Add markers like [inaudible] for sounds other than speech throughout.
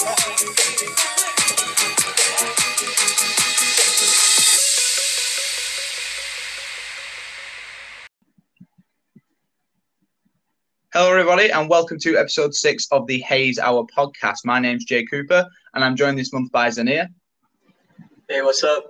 Hello, everybody, and welcome to episode six of the Heys Hour podcast. My name's Jay Cooper, and I'm joined this month by Zania. Hey, what's up?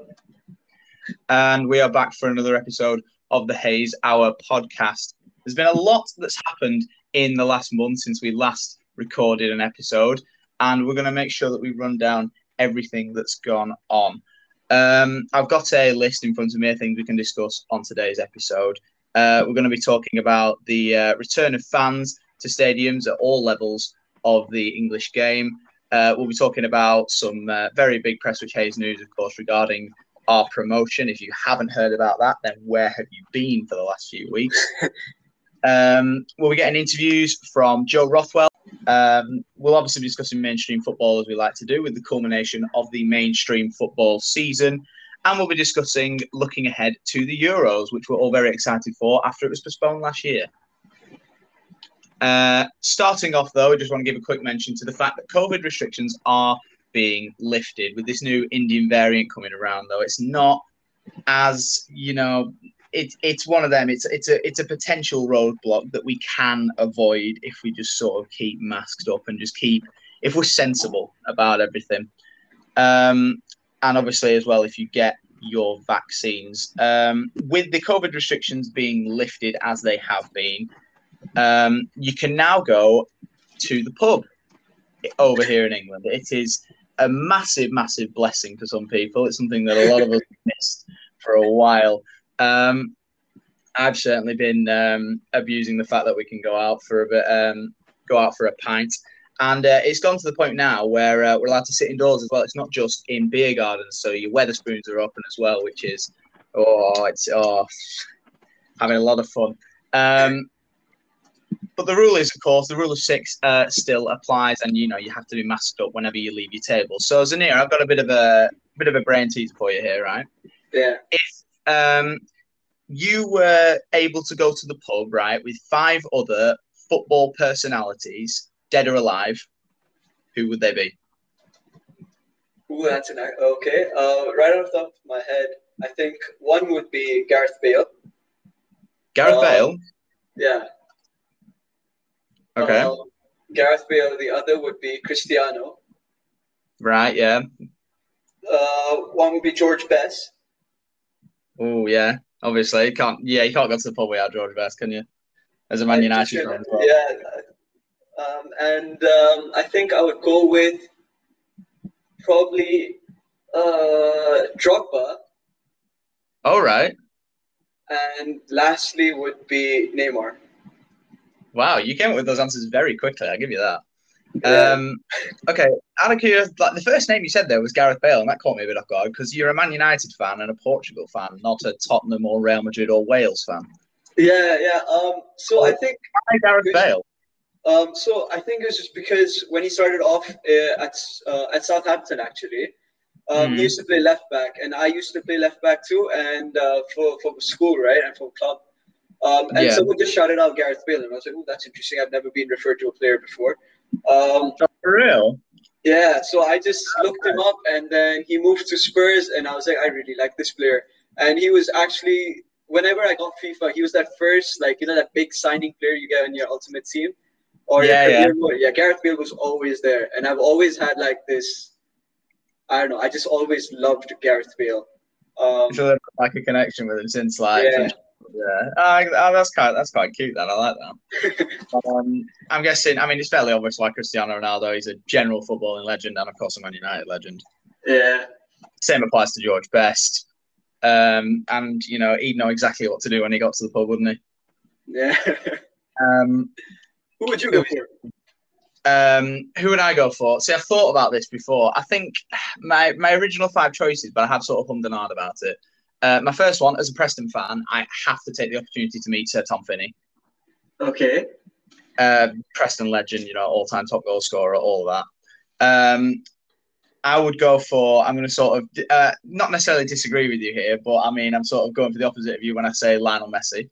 And we are back for another episode of the Heys Hour podcast. There's been a lot that's happened in the last month since we last recorded an episode, and we're going to make sure that we run down everything that's gone on. Um, I've got a list in front of me of things we can discuss on today's episode. Uh, we're going to be talking about the uh, return of fans to stadiums at all levels of the English game. Uh, we'll be talking about some uh, very big Prestwich Heys news, of course, regarding our promotion. If you haven't heard about that, then where have you been for the last few weeks? [laughs] um, we'll be getting interviews from Joe Rothwell. Um, we'll obviously be discussing mainstream football as we like to do with the culmination of the mainstream football season. And we'll be discussing looking ahead to the Euros, which we're all very excited for after it was postponed last year. Uh, starting off, though, I just want to give a quick mention to the fact that COVID restrictions are being lifted with this new Indian variant coming around. Though it's not as you know, it's it's one of them. It's it's a it's a potential roadblock that we can avoid if we just sort of keep masked up and just keep if we're sensible about everything. Um, and obviously as well if you get your vaccines. Um, with the COVID restrictions being lifted as they have been, um, you can now go to the pub over here in England. It is a massive, massive blessing for some people. It's something that a lot of us [laughs] missed for a while. Um, I've certainly been um, abusing the fact that we can go out for a bit, um, go out for a pint. And uh, it's gone to the point now where uh, we're allowed to sit indoors as well. It's not just in beer gardens, so your Wetherspoons are open as well, which is oh, it's oh, having a lot of fun. Um, but the rule is, of course, the rule of six uh, still applies, and you know you have to be masked up whenever you leave your table. So, Zanir, I've got a bit of a bit of a brain teaser for you here, right? Yeah. If um, you were able to go to the pub, right, with five other football personalities dead or alive, who would they be? Ooh, that's an okay. Uh, right off the top of my head, I think one would be Gareth Bale. Gareth Um, Bale. Yeah. Okay. Um, Gareth Bale. The other would be Cristiano. right. Yeah. Uh, one would be George Best. Oh yeah. Obviously, you can't. Yeah, you can't go to the pub without George Best, can you? As a Man United fan. well. Yeah. Um, and um, I think I would go with probably uh, Drogba. All right. And lastly would be Neymar. Wow, you came up with those answers very quickly. I'll give you that. Yeah. Um, okay, out of curiosity, like the first name you said there was Gareth Bale, and that caught me a bit off guard because you're a Man United fan and a Portugal fan, not a Tottenham or Real Madrid or Wales fan. Yeah, yeah. Um, so I think Why Gareth Bale? um, so I think it was just because when he started off uh, at uh, at Southampton, actually, um, Hmm. he used to play left back, and I used to play left back too, and uh, for for school, right, and for club. Um, and Yeah. someone just shouted out Gareth Bale, and I was like, "Oh, that's interesting. I've never been referred to a player before." Um, For real? yeah, so I just looked him up, and then he moved to Spurs, and I was like, I really like this player. And he was actually, whenever I got FIFA, he was that first, like you know, that big signing player you get in your ultimate team, or Yeah, yeah. yeah. Gareth Bale was always there, and I've always had like this. I don't know. I just always loved Gareth Bale. Um, got, like a connection with him since like Yeah. Yeah. Oh, oh, that's quite that's quite cute. Then I like that. [laughs] um, I'm guessing. I mean, it's fairly obvious why Cristiano Ronaldo. He's a general footballing legend and of course a Man United legend. yeah, Same applies to George Best. Um, and you know he'd know exactly what to do when he got to the pub, wouldn't he? yeah. Um, Who would you go for? um, who would I go for? See, I've thought about this before. I think my my original five choices, but I have sort of hummed and hawed about it. Uh, my first one, as a Preston fan, I have to take the opportunity to meet Sir Tom Finney, Okay. uh, Preston legend, you know, all-time top goal scorer, all of that. Um, I would go for. I'm going to sort of uh, not necessarily disagree with you here, but I mean, I'm sort of going for the opposite of you when I say Lionel Messi.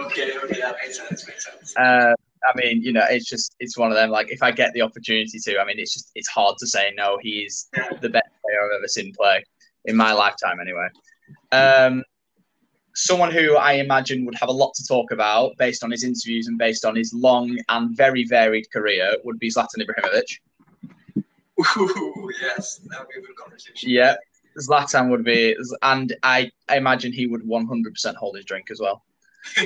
Okay. Okay. That makes sense. Makes sense. Uh, I mean, you know, it's just it's one of them. Like, if I get the opportunity to, I mean, it's just it's hard to say no. He's the best player I've ever seen play in my lifetime, anyway. Um, someone who I imagine would have a lot to talk about based on his interviews and based on his long and very varied career would be Zlatan Ibrahimovic. Ooh, yes, that would be a good conversation. Yeah, Zlatan would be, and I, I imagine he would 100% hold his drink as well. [laughs]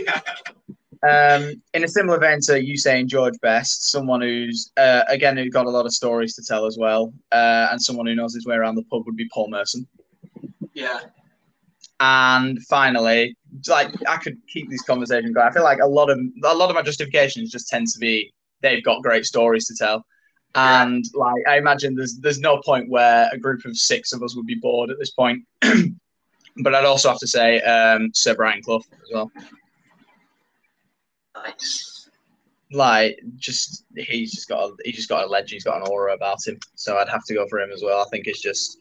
um, in a similar vein to you saying George Best, someone who's uh, again who got a lot of stories to tell as well, uh, and someone who knows his way around the pub would be Paul Merson. Yeah. And finally, like I could keep these conversations going. I feel like a lot of a lot of my justifications just tend to be they've got great stories to tell. And like I imagine there's there's no point where a group of six of us would be bored at this point. [clears throat] but I'd also have to say um, Sir Brian Clough as well. Nice. Like just he's just got a, he's just got a legend. He's got an aura about him. So I'd have to go for him as well. I think it's just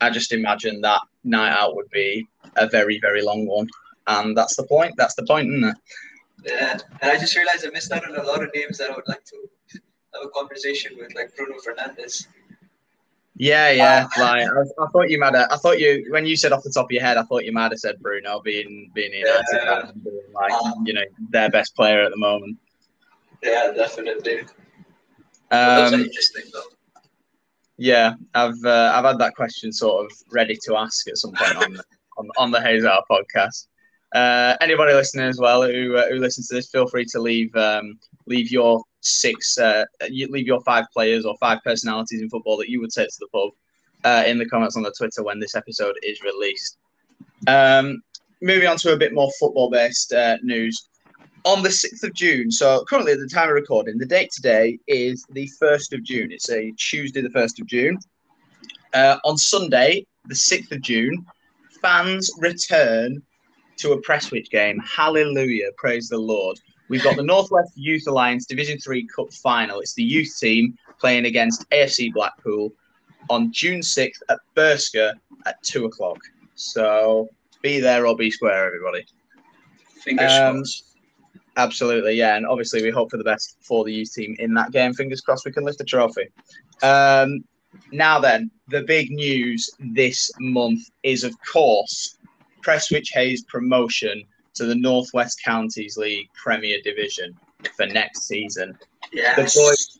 I just imagine that night out would be a very very long one, and that's the point. That's the point, isn't it? Yeah, and I just realized I missed out on a lot of names that I would like to have a conversation with, like Bruno Fernandes. Yeah, yeah. Uh, [laughs] like I, I, thought you might have. I thought you when you said off the top of your head, I thought you might have said Bruno being being United yeah. being like um, you know their best player at the moment. Yeah, definitely. Um, interesting though. Yeah, I've uh, I've had that question sort of ready to ask at some point on the, on, on the Heys podcast. Uh, anybody listening as well who uh, who listens to this, feel free to leave um, leave your six, uh, leave your five players or five personalities in football that you would take to the pub uh, in the comments on the Twitter when this episode is released. Um, moving on to a bit more football based uh, news. On the 6th of June, so currently at the time of recording, the date today is the 1st of June. It's a Tuesday, the 1st of June. Uh, on Sunday, the 6th of June, fans return to a Prestwich game. Hallelujah. Praise the Lord. We've got the [laughs] Northwest Youth Alliance Division Three Cup final. It's the youth team playing against AFC Blackpool on June 6th at Burscough at two o'clock. So be there or be square, everybody. Fingers um, crossed. Absolutely, yeah. And obviously, we hope for the best for the youth team in that game. Fingers crossed we can lift the trophy. Um, now, then, the big news this month is, of course, Prestwich Heys promotion to the Northwest Counties League Premier Division for next season. Yes. The boys,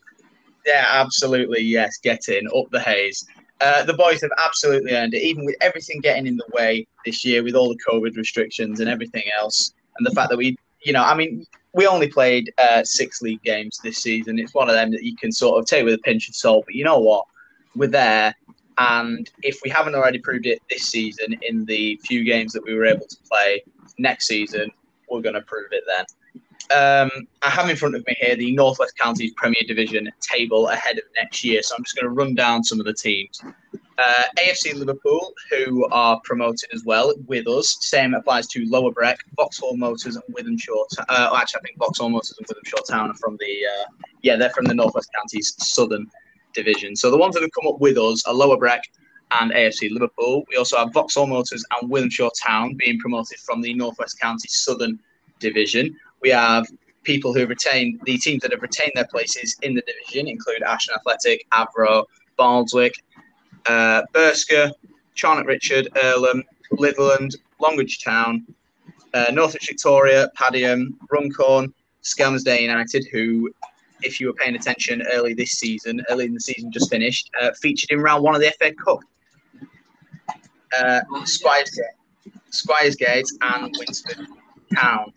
yeah, absolutely, yes, get in, up the Heys. Uh, the boys have absolutely earned it, even with everything getting in the way this year, with all the COVID restrictions and everything else, and the fact that we, you know, I mean, we only played uh, six league games this season. It's one of them that you can sort of take with a pinch of salt, but you know what? We're there, and if we haven't already proved it this season in the few games that we were able to play, next season we're going to prove it then. Um, I have in front of me here the Northwest Counties Premier Division table ahead of next year. So I'm just going to run down some of the teams. Uh, AFC Liverpool, who are promoted as well with us. Same applies to Lower Breck, Vauxhall Motors, and Wythenshawe. Uh, actually, I think Vauxhall Motors and Wythenshawe Town are from the uh, yeah, they're from the Northwest Counties Southern Division. So the ones that have come up with us are Lower Breck, and AFC Liverpool. We also have Vauxhall Motors and Wythenshawe Town being promoted from the Northwest County Southern Division. We have people who retain the teams that have retained their places in the division include Ashton Athletic, Avro, Baldwick, uh, Charnock Richard, Irlam, Litherland, Longridge Town, uh, Northwich Victoria, Padiham, Runcorn, Skelmersdale United, who, if you were paying attention early this season, early in the season just finished, uh, featured in round one of the FA Cup uh, Squires Gate, and Winsford Town.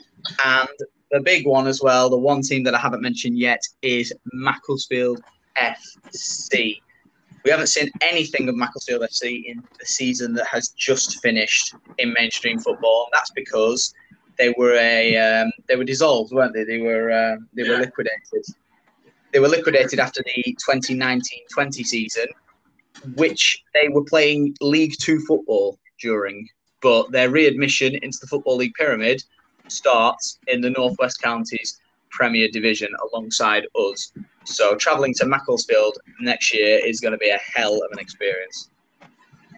And the big one as well, the one team that I haven't mentioned yet is Macclesfield FC. We haven't seen anything of Macclesfield FC in the season that has just finished in mainstream football. And that's because they were a um, they were dissolved, weren't they? They were uh, they were liquidated. They were liquidated after the 2019-20 season, which they were playing League Two football during, but their readmission into the Football League pyramid starts in the Northwest Counties Premier Division alongside us. So travelling to Macclesfield next year is going to be a hell of an experience.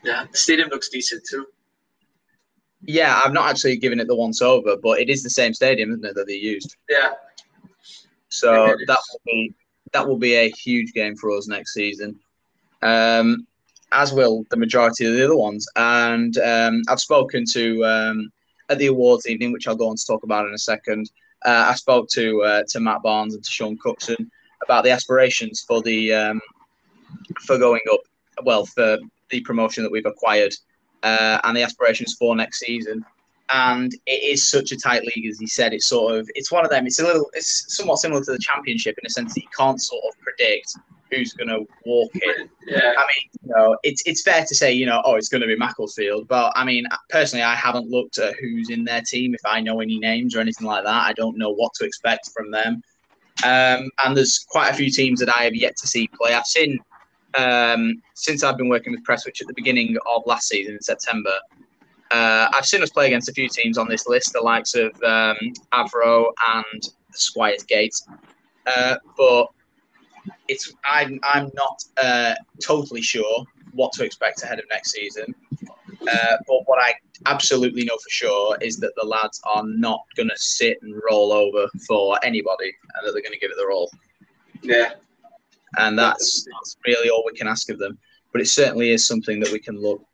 Yeah, the stadium looks decent too. Yeah, I've not actually given it the once over, but it is the same stadium, isn't it, that they used? Yeah. So that will be that will be a huge game for us next season. Um, as will the majority of the other ones. And um, I've spoken to um, at the awards evening, which I'll go on to talk about in a second. Uh, I spoke to uh, to Matt Barnes and to Sean Cookson about the aspirations for the um, for going up. Well, for the promotion that we've acquired uh, and the aspirations for next season. And it is such a tight league, as he said. It's sort of it's one of them. It's a little. It's somewhat similar to the championship in a sense that you can't sort of predict who's going to walk in. Yeah. I mean, you know, it's it's fair to say, you know, oh, it's going to be Macclesfield, but I mean, personally, I haven't looked at who's in their team. If I know any names or anything like that, I don't know what to expect from them. Um, and there's quite a few teams that I have yet to see play. I've seen um, since I've been working with Prestwich at the beginning of last season in September. Uh, I've seen us play against a few teams on this list, the likes of um, Avro and Squires Gate. Uh, but it's I'm I'm not uh, totally sure what to expect ahead of next season. Uh, but what I absolutely know for sure is that the lads are not going to sit and roll over for anybody, and that they're going to give it their all. Yeah. And that's, that's really all we can ask of them. But it certainly is something that we can look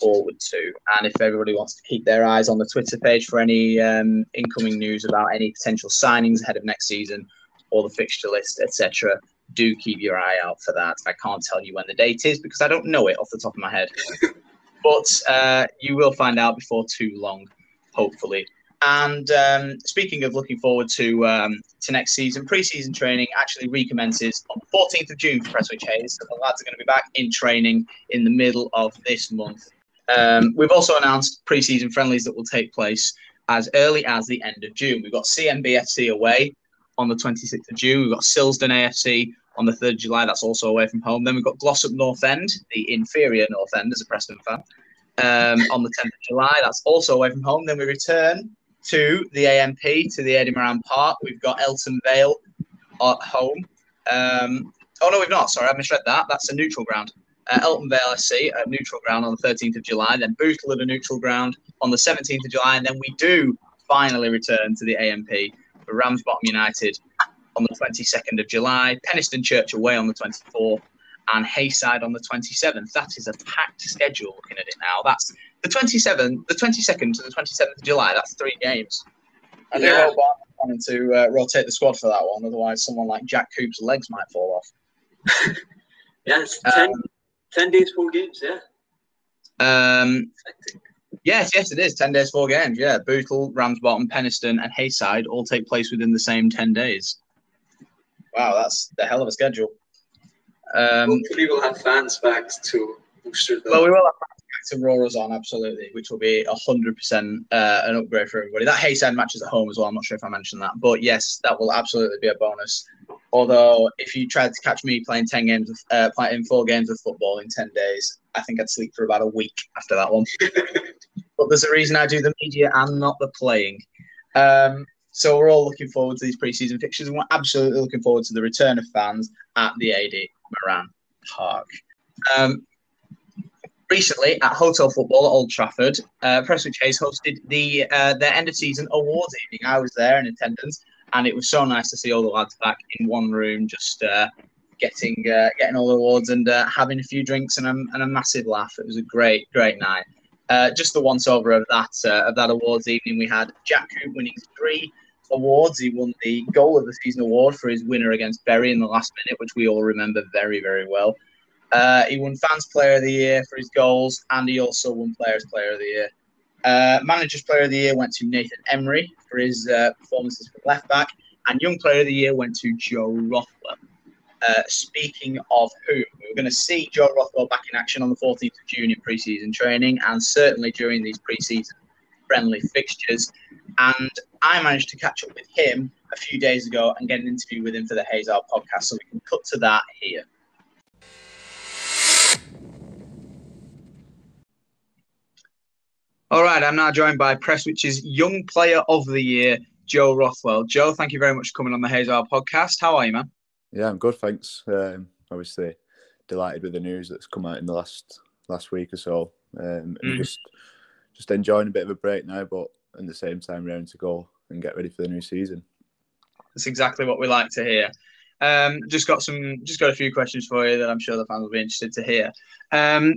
forward to. And if everybody wants to keep their eyes on the Twitter page for any um, incoming news about any potential signings ahead of next season or the fixture list, etc., do keep your eye out for that. I can't tell you when the date is because I don't know it off the top of my head. [laughs] but uh, you will find out before too long, hopefully. And um, speaking of looking forward to um, to next season, pre-season training actually recommences on the 14th of June for Prestwich Heys. So the lads are going to be back in training in the middle of this month. Um, we've also announced pre-season friendlies that will take place as early as the end of June. We've got CMBFC away on the 26th of June. We've got Silsden AFC on the 3rd of July. That's also away from home. Then we've got Glossop North End, the inferior North End as a Preston fan, um, on the 10th of July. That's also away from home. Then we return to the AMP, to the Moran Park. We've got Elton Vale at home. Um, oh, no, we've not. Sorry, I misread that. That's a neutral ground. Uh, Elton Vale SC at neutral ground on the 13th of July. Then Bootle at a neutral ground on the 17th of July. And then we do finally return to the AMP for Ramsbottom United on the 22nd of July, Penistone Church away on the 24th, and Hayside on the 27th. That is a packed schedule looking at it now. That's the 27th, the 22nd to the 27th of July. That's three games. I do Yeah. hope I'm planning to uh, rotate the squad for that one. Otherwise, someone like Jack Coop's legs might fall off. [laughs] Yeah, it's 10, Um, 10 days, four games. Yeah. Um, yes, yes, it is. 10 days, four games. Yeah. Bootle, Ramsbottom, Penistone, and Hayside all take place within the same 10 days. Wow, that's the hell of a schedule. Um, Hopefully, we'll have fans back to booster the. Well, we will have fans back to roar us on, absolutely, which will be 100% uh, an upgrade for everybody. That Hayside match is at home as well. I'm not sure if I mentioned that. But yes, that will absolutely be a bonus. Although, if you tried to catch me playing 10 games, of, uh, playing four games of football in 10 days, I think I'd sleep for about a week after that one. [laughs] but there's a reason I do the media and not the playing. Um, so we're all looking forward to these preseason fixtures, and we're absolutely looking forward to the return of fans at the Adie Moran Park. Um, recently, at Hotel Football at Old Trafford, uh, Prestwich Heys hosted the uh, their end of season awards evening. I was there in attendance, and it was so nice to see all the lads back in one room, just uh, getting uh, getting all the awards and uh, having a few drinks and a, and a massive laugh. It was a great great night. Uh, just the once over of that uh, of that awards evening, we had Jack Coop winning three awards. He won the goal of the season award for his winner against Bury in the last minute, which we all remember very very well. Uh, he won Fans Player of the Year for his goals, and he also won Players Player of the Year. Uh, Managers Player of the Year went to Nathan Emery for his uh, performances for left back, and Young Player of the Year went to Joe Rothwell. Uh, speaking of whom, we're going to see Joe Rothwell back in action on the 14th of June in pre-season training, and certainly during these pre-season friendly fixtures. And I managed to catch up with him a few days ago and get an interview with him for the Heys Hour podcast, so we can cut to that here. All right, I'm now joined by Prestwich's Young Player of the Year, Joe Rothwell. Joe, thank you very much for coming on the Heys Hour podcast. How are you, man? Yeah, I'm good, thanks. Um, obviously, delighted with the news that's come out in the last last week or so, um, and Mm. just just enjoying a bit of a break now, but at the same time, ready to go and get ready for the new season. That's exactly what we like to hear. Um, just got some, just got a few questions for you that I'm sure the fans will be interested to hear. Um,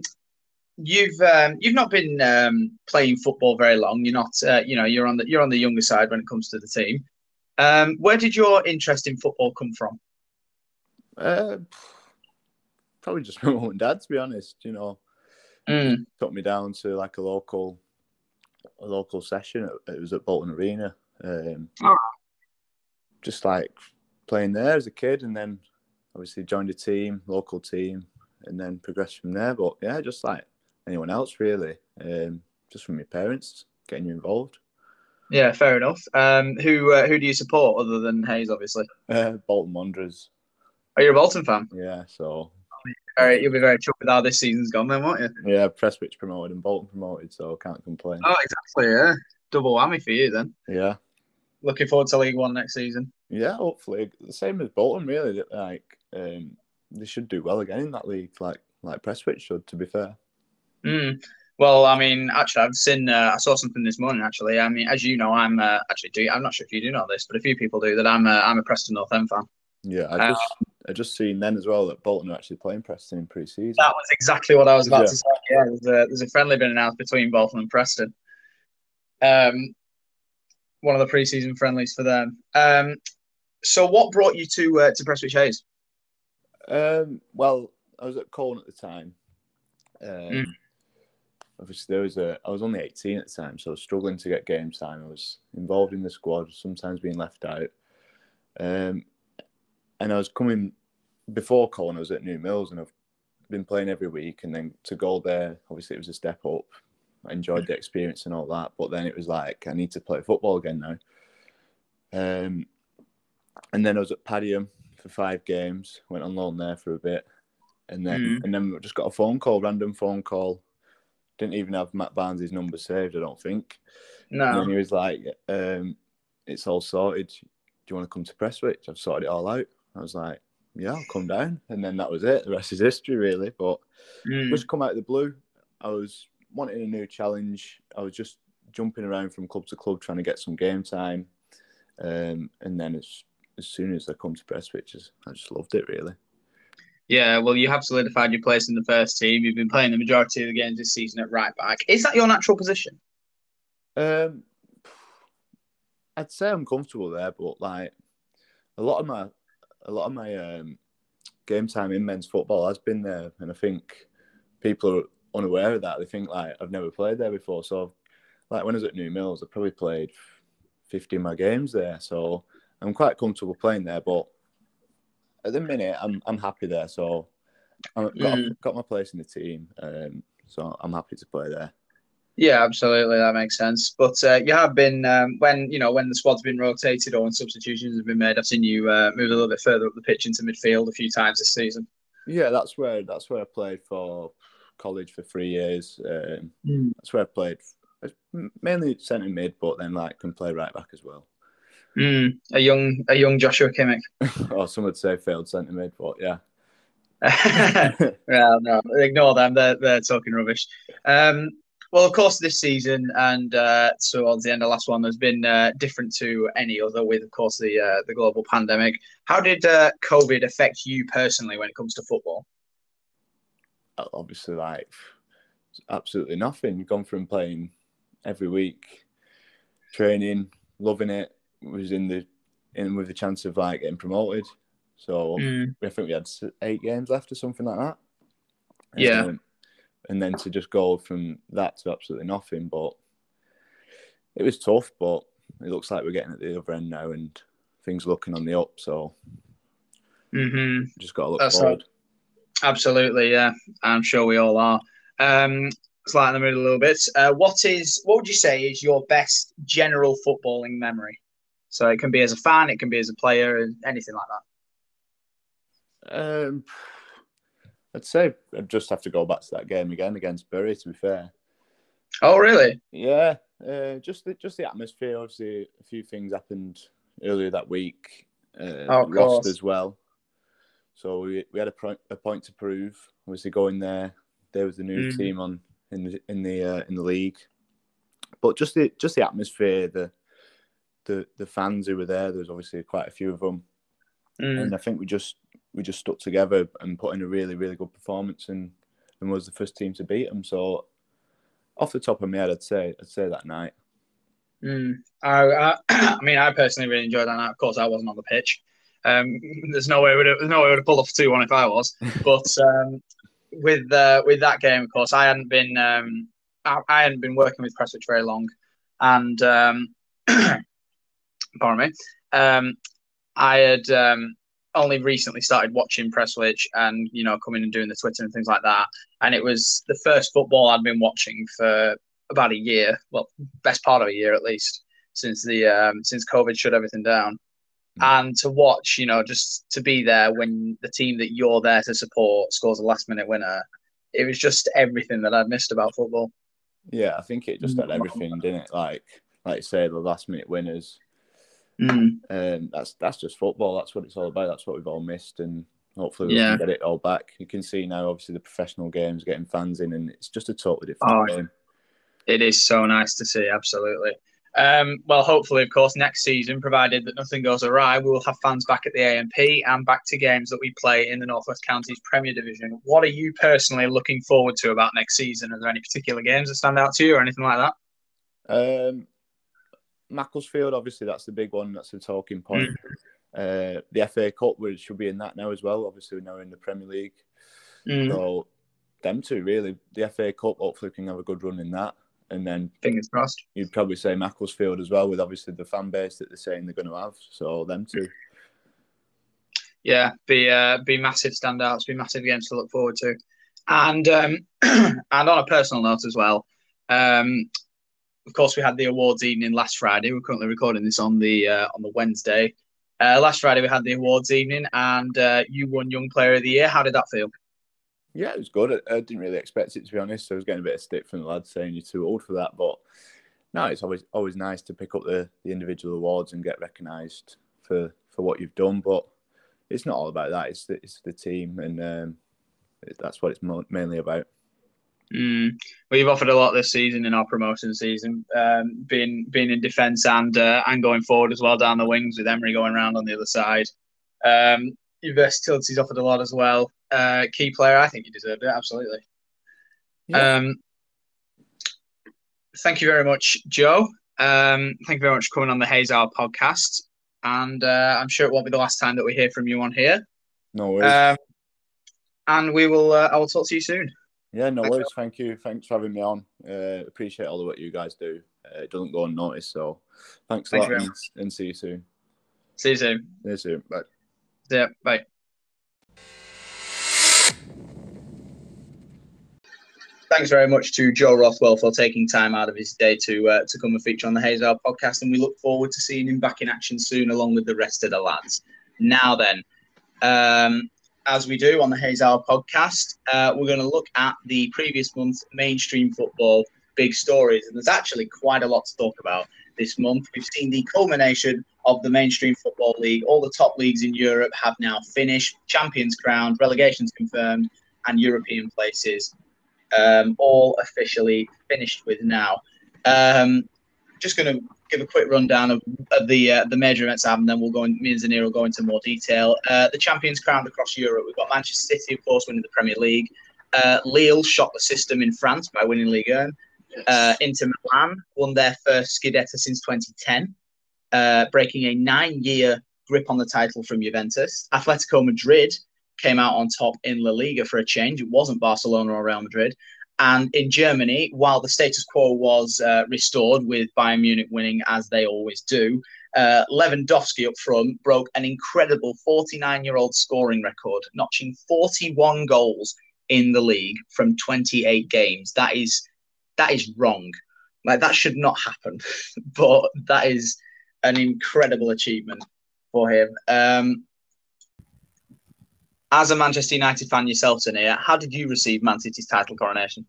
you've um, you've not been um, playing football very long. You're not, uh, you know, you're on the you're on the younger side when it comes to the team. Um, where did your interest in football come from? Uh, probably just [laughs] my mum and dad, to be honest. You know, Mm. took me down to like a local, a local session. It was at Bolton Arena. Um, Alright. Just like playing there as a kid, and then obviously joined a team, local team, and then progressed from there. But yeah, just like anyone else, really. Um, just from your parents getting you involved. Yeah, fair enough. Um, who uh, who do you support other than Heys? Obviously, Uh, Bolton Wanderers. are you a Bolton fan? Yeah, so Very, you'll be very chuffed with how this season's gone, then, won't you? yeah, Prestwich promoted and Bolton promoted, so can't complain. Oh, exactly. Yeah, double whammy for you then. Yeah. Looking forward to League One next season. Yeah, hopefully the same as Bolton. Really, like um, they should do well again in that league, like like Prestwich should. To be fair, Mm. Well, I mean, actually, I've seen. Uh, I saw something this morning. Actually, I mean, as you know, I'm uh, actually. Do I'm not sure if you do know this, but a few people do that. I'm a, I'm a Preston North End fan. yeah, I just I just seen then as well that Bolton are actually playing Preston in pre-season. That was exactly what I was about Yeah. to say. Yeah, there's a, there's a friendly been announced between Bolton and Preston. Um, one of the pre-season friendlies for them. Um, so what brought you to uh, to Prestwich Hayes? Um, well, I was at Colne at the time. Um, Mm. Obviously, there was a. I was only eighteen at the time, so I was struggling to get game time. I was involved in the squad, sometimes being left out. Um, and I was coming before Colne, I was at New Mills, and I've been playing every week. And then to go there, obviously, it was a step up. I enjoyed the experience and all that, but then it was like I need to play football again now. Um, and then I was at Padiham for five games. Went on loan there for a bit, and then Mm. and then just got a phone call, random phone call. Didn't even have Matt Barnes' number saved, I don't think. And No. then he was like, um, "It's all sorted. Do you want to come to Prestwich? I've sorted it all out." I was like, "Yeah, I'll come down." And then that was it. The rest is history, really. But Mm. just come out of the blue. I was wanting a new challenge. I was just jumping around from club to club trying to get some game time. Um, and then as as soon as I come to press Prestwich, I just loved it really. Yeah, well, you have solidified your place in the first team. You've been playing the majority of the games this season at right back. Is that your natural position? Um, I'd say I'm comfortable there, but like a lot of my a lot of my um, game time in men's football has been there, and I think people are unaware of that. They think like I've never played there before. So, like when I was at New Mills, I probably played 50 of my games there. So I'm quite comfortable playing there. But at the minute, I'm I'm happy there. So I've got, Mm. got my place in the team. Um, so I'm happy to play there. Yeah, absolutely. That makes sense. But uh, you have been um, when you know when the squad's been rotated or when substitutions have been made. I've seen you uh, move a little bit further up the pitch into midfield a few times this season. Yeah, that's where that's where I played for college for three years. Um, that's where I played mainly centre mid, but then like can play right back as well. Mm, a young a young Joshua Kimmich. [laughs] or some would say failed centre mid, but yeah. [laughs] well, no, ignore them. They're they're talking rubbish. Um, well, of course, this season and uh, towards the end of last one, has been uh, different to any other. With, of course, the uh, the global pandemic. How did uh, COVID affect you personally when it comes to football? Obviously, like absolutely nothing. Gone from playing every week, training, loving it, was in the in with the chance of like getting promoted. So Mm. I think we had eight games left or something like that. Yeah. Um, and then to just go from that to absolutely nothing, but it was tough. But it looks like we're getting at the other end now, and things looking on the up. So hmm just got to look That's forward. Absolutely, yeah. I'm sure we all are. Um, let's lighten the middle a little bit. Uh, what is what would you say is your best general footballing memory? So it can be as a fan, it can be as a player, anything like that. Um, I'd say I'd just have to go back to that game again against Bury. To be fair, Oh, really? yeah, uh, just the, just the atmosphere. Obviously, a few things happened earlier that week. Uh, Oh, lost course. as well, so we, we had a, pro- a point to prove. Obviously, going there, there was the new Mm. team on in the in the uh, in the league, but just the just the atmosphere, the the the fans who were there. There was obviously quite a few of them, Mm. and I think we just we just stuck together and put in a really really good performance and and was the first team to beat them. So off the top of my head, I'd say I'd say that night. Mm. I, I, [clears throat] I mean, I personally really enjoyed that night. Of course, I wasn't on the pitch. Um, there's no way would there's no way would have pulled off two one if I was. [laughs] But um, with uh, with that game, of course, I hadn't been um, I, I hadn't been working with Prestwich very long, and um, [clears throat] pardon me, um, I had um, only recently started watching Prestwich and you know coming and doing the Twitter and things like that. And it was the first football I'd been watching for about a year, well, best part of a year at least, since the um, since COVID shut everything down. And to watch, you know, just to be there when the team that you're there to support scores a last minute winner, it was just everything that I'd missed about football. Yeah, I think it just had everything, didn't it? Like like you say, the last minute winners. Mm. Um, that's that's just football. That's what it's all about. That's what we've all missed, and hopefully we Yeah. can get it all back. You can see now, obviously, the professional games getting fans in, and it's just a totally different Oh, game. It is so nice to see, absolutely. Um, well, hopefully, of course, next season, provided that nothing goes awry, we will have fans back at the AMP and back to games that we play in the Northwest Counties Premier Division. What are you personally looking forward to about next season? Are there any particular games that stand out to you or anything like that? Um, Macclesfield, obviously, that's the big one. That's the talking point. Uh, the FA Cup, we should be in that now as well. Obviously, we're now in the Premier League. Mm, So, them two, really. The FA Cup, hopefully, can have a good run in that. And then fingers crossed. you'd probably say Macclesfield as well, with obviously the fan base that they're saying they're going to have. So, them two. yeah, be uh, be massive standouts, be massive games to look forward to, and um, [clears throat] and on a personal note as well. Um, of course, we had the awards evening last Friday. We're currently recording this on the uh, on the Wednesday. Uh, last Friday we had the awards evening, and uh, you won Young Player of the Year. How did that feel? Yeah, it was good. I, I didn't really expect it to be honest. I was getting a bit of stick from the lads saying you're too old for that, but no, it's always always nice to pick up the, the individual awards and get recognised for, for what you've done. But it's not all about that. It's the, it's the team, and um, it- that's what it's mo- mainly about. Mm. We've offered a lot this season in our promotion season, um, being being in defence and uh, and going forward as well down the wings with Emery going around on the other side. Um, your versatility's offered a lot as well. Uh, key player, I think you deserved it absolutely. Yeah. Um, thank you very much, Joe. Um, thank you very much for coming on the Heys Hour podcast, and uh, I'm sure it won't be the last time that we hear from you on here. No worries. Um, and we will. Uh, I will talk to you soon. Yeah, no thanks, worries. Thank you. Thanks for having me on. Uh, appreciate all the work you guys do. Uh, it doesn't go unnoticed. So thanks a Thank lot, and, and see you soon. See you soon. See you soon. Bye. Yeah. Bye. Thanks very much to Joe Rothwell for taking time out of his day to uh, to come and feature on the Heys Hour podcast, and we look forward to seeing him back in action soon, along with the rest of the lads. Now then, um, as we do on the Heys Hour podcast, uh, we're going to look at the previous month's mainstream football big stories, and there's actually quite a lot to talk about this month. We've seen the culmination of the mainstream football league. All the top leagues in Europe have now finished, champions crowned, relegations confirmed, and European places um, all officially finished with now. Um, just going to give a quick rundown of, of the uh, the major events that happened, then we'll go in, me and Zanir will go into more detail. Uh, the champions crowned across Europe. We've got Manchester City, of course, winning the Premier League. Uh, Lille shot the system in France by winning Ligue 1. Uh, Inter Milan won their first Scudetto since 2010, uh, breaking a nine-year grip on the title from Juventus. Atletico Madrid came out on top in La Liga for a change. It wasn't Barcelona or Real Madrid. And in Germany, while the status quo was uh, restored with Bayern Munich winning as they always do, uh, Lewandowski up front broke an incredible 49 year old scoring record, notching 41 goals in the league from 28 games. That is that is wrong. Like that should not happen, [laughs] but that is an incredible achievement for him. Um, as a Manchester United fan yourself, Zanir, how did you receive Man City's title coronation?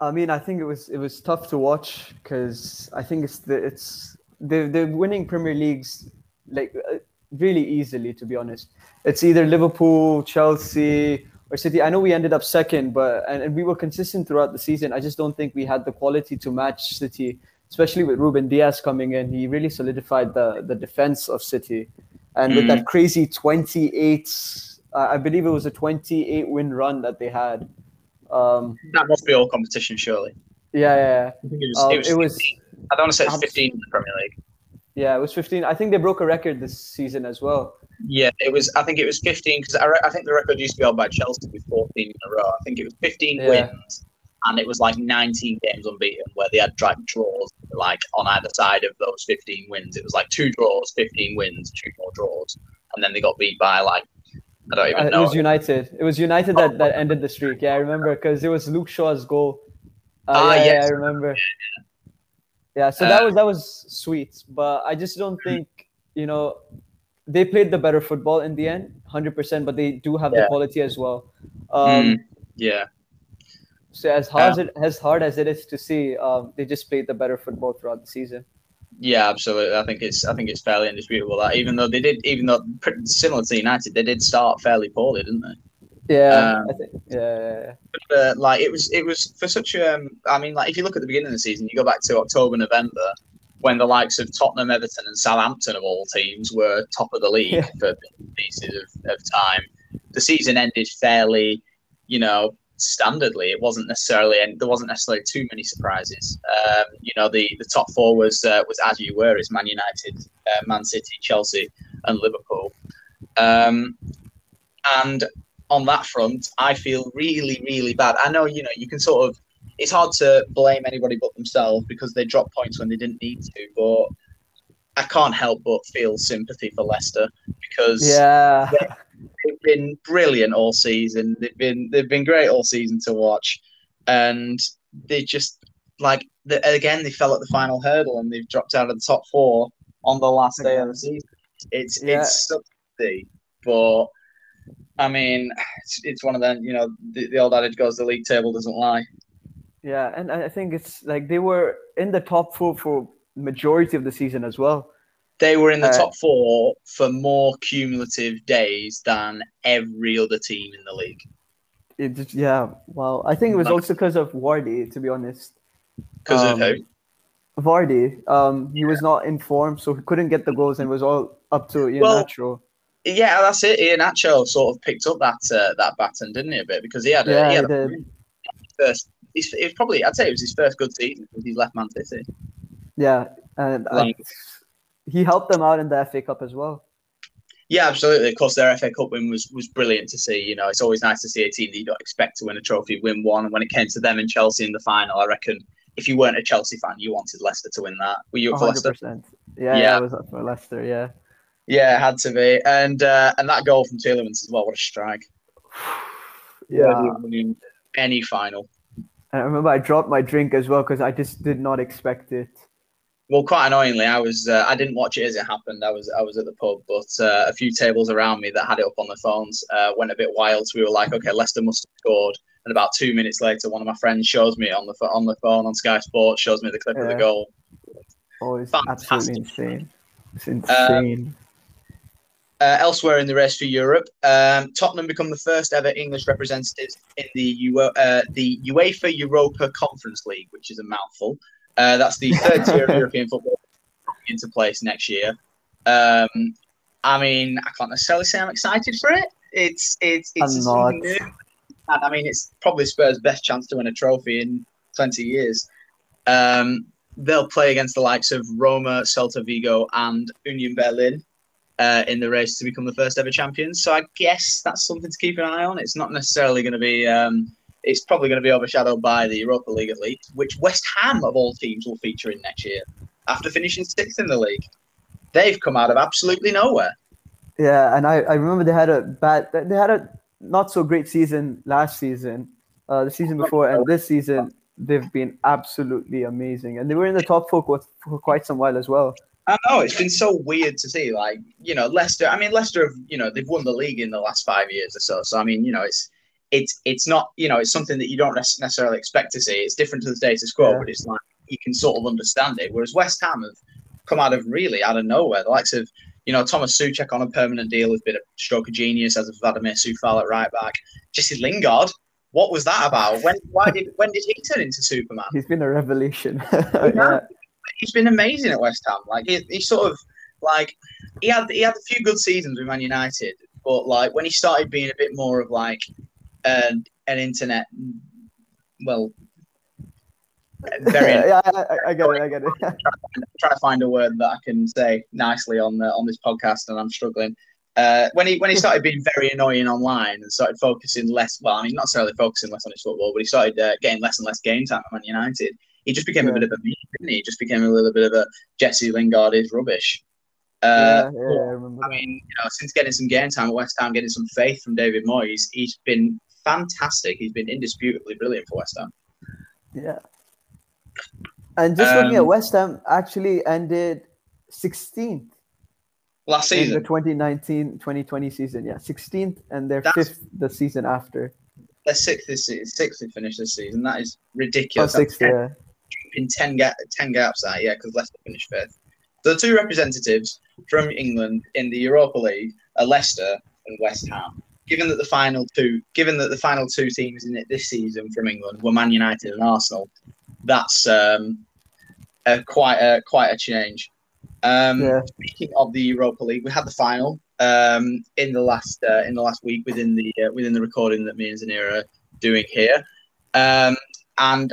I mean, I think it was it was tough to watch because I think it's the it's they're they're winning Premier Leagues like uh, really easily. To be honest, it's either Liverpool, Chelsea, or City. I know we ended up second, but and, and we were consistent throughout the season. I just don't think we had the quality to match City especially with Ruben Dias coming in, he really solidified the the defense of City, and with that crazy 28, uh, I believe it was a 28 win run that they had. Um, That must be all competition, surely. yeah, yeah, I think it was. Um, it was, it was I don't want to say it's 15 in the Premier League. yeah, it was 15. I think they broke a record this season as well. Yeah, it was. I think it was 15 because I, re- I think the record used to be held by Chelsea with 14 in a row. I think it was 15 Yeah. wins, and it was like 19 games unbeaten, where they had like draws, like on either side of those 15 wins. It was like two draws, 15 wins, two more draws, and then they got beat by like I don't Uh, even it was United. It was United that, that ended the streak. Yeah, I remember because it was Luke Shaw's goal. Uh, Ah, yeah, yeah, yes. I remember. Yeah, so that Uh, was that was sweet, but I just don't think you know they played the better football in the end, hundred percent. But they do have the quality as well. Um, Mm, yeah, So as hard as it as hard as it is to see, um, they just played the better football throughout the season. Yeah, absolutely. I think it's I think it's fairly indisputable that even though they did, even though pretty similar to United, they did start fairly poorly, didn't they? Yeah, Um, I think. Yeah, yeah. uh, like it was it was for such um I mean like if you look at the beginning of the season you go back to October November when the likes of Tottenham Everton and Southampton of all teams were top of the league Yeah. for pieces of, of time the season ended fairly you know standardly it wasn't necessarily and there wasn't necessarily too many surprises. Um, you know the the top four was uh, was as you were it's Man United uh, Man City Chelsea and Liverpool. Um, and on that front, I feel really, really bad. I know, you know, you can sort of, it's hard to blame anybody but themselves because they dropped points when they didn't need to, but I can't help but feel sympathy for Leicester because Yeah, they've been brilliant all season. They've been they've been great all season to watch, and they just like the, again they fell at the final hurdle and they've dropped out of the top four on the last day of the season. It's Yeah. it's pity, but I mean it's, it's one of them. You know the, the old adage goes: the league table doesn't lie. yeah, and I think it's like they were in the top four for majority of the season as well. They were in the Uh, top four for more cumulative days than every other team in the league. It just, yeah, well, I think it was also because of Wardy, to be honest. Because Um, of who? Vardy, um, he was not in form, so he couldn't get the goals, and it was all up to Ian Well, Nacho. Yeah, that's it. Iheanacho sort of picked up that uh, that baton, didn't he, a bit? Because he had a, Yeah, he he had a first. He's, it was probably, I'd say, it was his first good season with his left Man City. Yeah, and I, Like- he helped them out in the FA Cup as well. Yeah, absolutely. Of course, their FA Cup win was was brilliant to see. You know, it's always nice to see a team that you don't expect to win a trophy win one. And when it came to them and Chelsea in the final, I reckon if you weren't a Chelsea fan, you wanted Leicester to win that. Were you for hundred Leicester? percent. Yeah, Yeah. I was up for Leicester. Yeah, Yeah, it had to be. And uh, and that goal from Tielemans as well. What a strike! [sighs] yeah. Worthy of winning any final. And I remember I dropped my drink as well because I just did not expect it. Well, quite annoyingly, I was uh, I didn't watch it as it happened. I was I was at the pub, but uh, a few tables around me that had it up on their phones uh, went a bit wild. So we were like, okay, Leicester must have scored. And about two minutes later, one of my friends shows me on the on the phone on Sky Sports shows me the clip of the goal. Oh, it's Fantastic. absolutely insane. It's insane. Uh, elsewhere in the race for Europe, um, Tottenham become the first ever English representatives in the U- uh, the UEFA Europa Conference League, which is a mouthful. Uh, that's the third tier of European football into place next year. Um, I mean, I can't necessarily say I'm excited for it. It's it's it's something new, and I mean, it's probably Spurs' best chance to win a trophy in 20 years. Um, they'll play against the likes of Roma, Celta Vigo, and Union Berlin uh, in the race to become the first ever champions. So I guess that's something to keep an eye on. It's not necessarily going to be. Um, it's probably going to be overshadowed by the Europa League at least, which West Ham of all teams will feature in next year after finishing sixth in the league. They've come out of absolutely nowhere. Yeah, and I, I remember they had a bad they had a not so great season last season, uh, the season before, and this season they've been absolutely amazing, and they were in the top four for, for quite some while as well. I know it's been so weird to see, like you know, Leicester. I mean, Leicester have you know they've won the league in the last five years or so. So I mean, you know, it's it's it's not you know it's something that you don't necessarily expect to see. It's different to the status quo, Yeah. but it's like you can sort of understand it. Whereas West Ham have come out of really out of nowhere. The likes of you know Tomas Soucek on a permanent deal has been a stroke of genius as of Vladimir Coufal at right back. Jesse Lingard, what was that about? When why did [laughs] when did he turn into Superman? He's been a revelation. [laughs] yeah, he's been amazing at West Ham. Like he, he sort of like he had he had a few good seasons with Man United, but like when he started being a bit more of like an an internet, well, [laughs] very yeah, I, I, get it. I get it. [laughs] trying to find a word that I can say nicely on the on this podcast, and I'm struggling. Uh, when he when he started being very annoying online and started focusing less, well, I mean, not necessarily focusing less on his football, but he started uh, getting less and less game time at Man United. He just became a bit of a meme, didn't he? He just became a little bit of a Jesse Lingard is rubbish. Uh, yeah, yeah, I I mean, you know, since getting some game time at West Ham, getting some faith from David Moyes, he's been fantastic. He's been indisputably brilliant for West Ham. Yeah. And just looking at Um, West Ham, actually ended 16th Last in the 2019-2020 season. Yeah, 16th, and they're That's- fifth the season after. they're sixth this season, sixth they finished this season. That is ridiculous. Oh, ridiculous. sixth, That's yeah. in 10, ga- 10 gaps that, yeah, because Leicester finished fifth. So the two representatives from England in the Europa League are Leicester and West Ham. Given that the final two, given that the final two teams in it this season from England were Man United and Arsenal, that's um, a, quite a quite a change. Um, Yeah. Speaking of the Europa League, we had the final um, in the last uh, in the last week within the uh, within the recording that me and Zanira are doing here. Um, and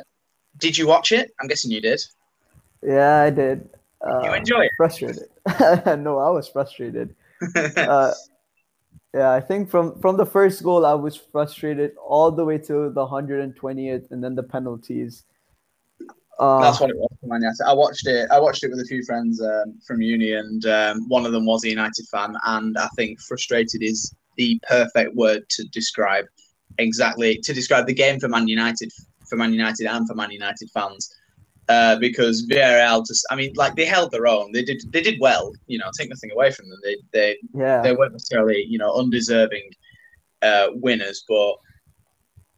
did you watch it? I'm guessing you did. Yeah, I did. Uh, you enjoy it? frustrated. [laughs] no, I was frustrated. [laughs] Uh, yeah, I think from from the first goal, I was frustrated all the way to the 120th, and then the penalties. Uh, That's what it was. I watched it. I watched it with a few friends um, from uni, and um, one of them was a United fan. And I think frustrated is the perfect word to describe exactly to describe the game for Man United, for Man United, and for Man United fans. Uh, because Villarreal just, I mean, like they held their own. They did, they did well. You know, take nothing away from them. They, they, yeah, they weren't necessarily, you know, undeserving uh, winners, but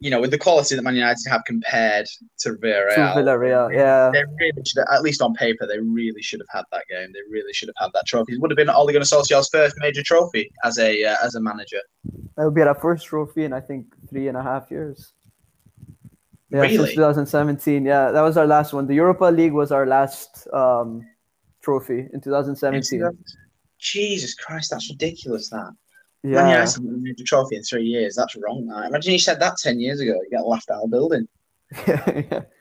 you know, with the quality that Man United have compared to to Villarreal, Villarreal. Yeah, they really should, have, at least on paper, they really should have had that game. They really should have had that trophy. It would have been Ole Gunnar Solskjaer's first major trophy as a uh, as a manager. that would be our first trophy in I think three and a half years. Yeah, Really? since 2017. Yeah, that was our last one. The Europa League was our last um, trophy in 2017. Jesus Christ, that's ridiculous. That Yeah, United haven't won a major trophy in three years. That's wrong. That. Imagine you said that ten years ago. You get laughed out of the building. yeah. [laughs]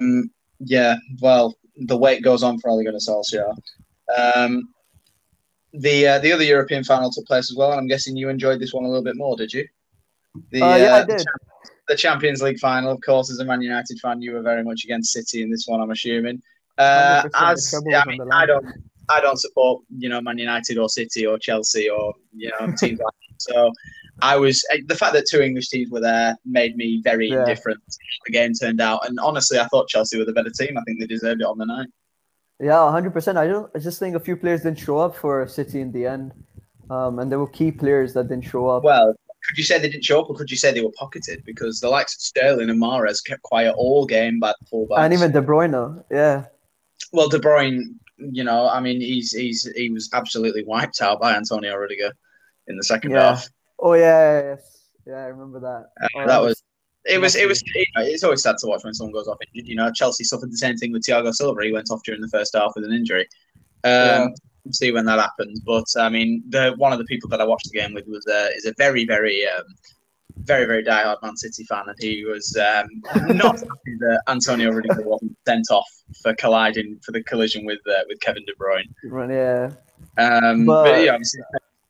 Um, yeah, well, the wait goes on for Ole Gunnar Solskjaer. Um, the uh, the other European final took place as well, and I'm guessing you enjoyed this one a little bit more, did you? The, Uh, yeah, I the did. The Champions League final, of course, as a Man United fan, you were very much against City in this one. I'm assuming. Uh, as yeah, I mean, I don't, I don't support you know Man United or City or Chelsea or you know [laughs] teams like that. So I was eh, the fact that two English teams were there made me very Yeah. indifferent. The game turned out, and honestly, I thought Chelsea were the better team. I think they deserved it on the night. Yeah, hundred percent. I don't. I just think a few players didn't show up for City in the end, um, and there were key players that didn't show up. Well, could you say they didn't show up, or could you say they were pocketed? Because the likes of Sterling and Mahrez kept quiet all game by the fullbacks. and even De Bruyne. Yeah, well, De Bruyne, you know, I mean, he's he's he was absolutely wiped out by Antonio Rudiger in the second Yeah. half. Oh yeah, yes, yeah. I remember that. Uh, Oh, that was it was it was you know, it's always sad to watch when someone goes off injured. You know, Chelsea suffered the same thing with Thiago Silva. He went off during the first half with an injury. Um, Yeah. See when that happens, but I mean, the one of the people that I watched the game with was uh, is a very very um, very very diehard Man City fan, and he was um, [laughs] not happy that Antonio Rudiger wasn't sent off for colliding for the collision with uh, with Kevin De Bruyne. Run- Yeah, Um, but, But- yeah, obviously,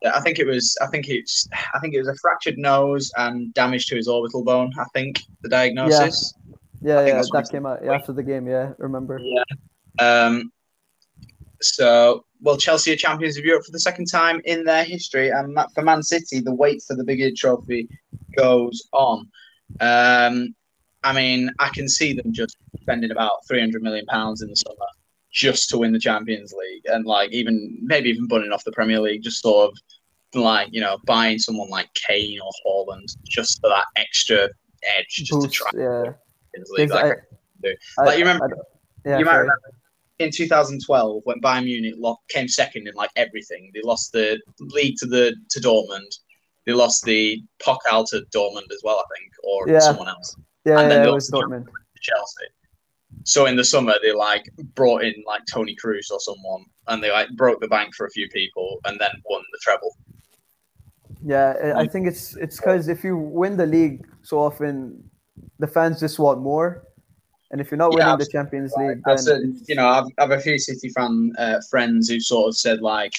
I think it was. I think it's. I think it was a fractured nose and damage to his orbital bone. I think the diagnosis. yeah, think yeah. That came out yeah, after the game. Yeah, remember? Yeah. Um. So, well, Chelsea are champions of Europe for the second time in their history, and for Man City, the wait for the bigger trophy goes on. Um, I mean, I can see them just spending about three hundred million pounds in the summer just to win the Champions League, and like even maybe even bunning off the Premier League, just sort of like you know buying someone like Kane or Haaland just for that extra edge, just to try yeah. Champions League. Like, I- do. I- Like, you remember- yeah, you might sorry. remember in 2012 when Bayern Munich lo- came second in like everything. They lost the league to the to Dortmund. They lost the Pokal to Dortmund as well, I think, or Yeah. someone else Yeah, and then yeah, they it was lost Dortmund. to Chelsea. So in the summer, they like brought in like Toni Kroos or someone, and they like broke the bank for a few people, and then won the treble. Yeah, I I think it's it's because if you win the league so often, the fans just want more, and if you're not Yeah, winning the. Champions League, then said, you know, I've, I've a few City fan uh, friends who sort of said like,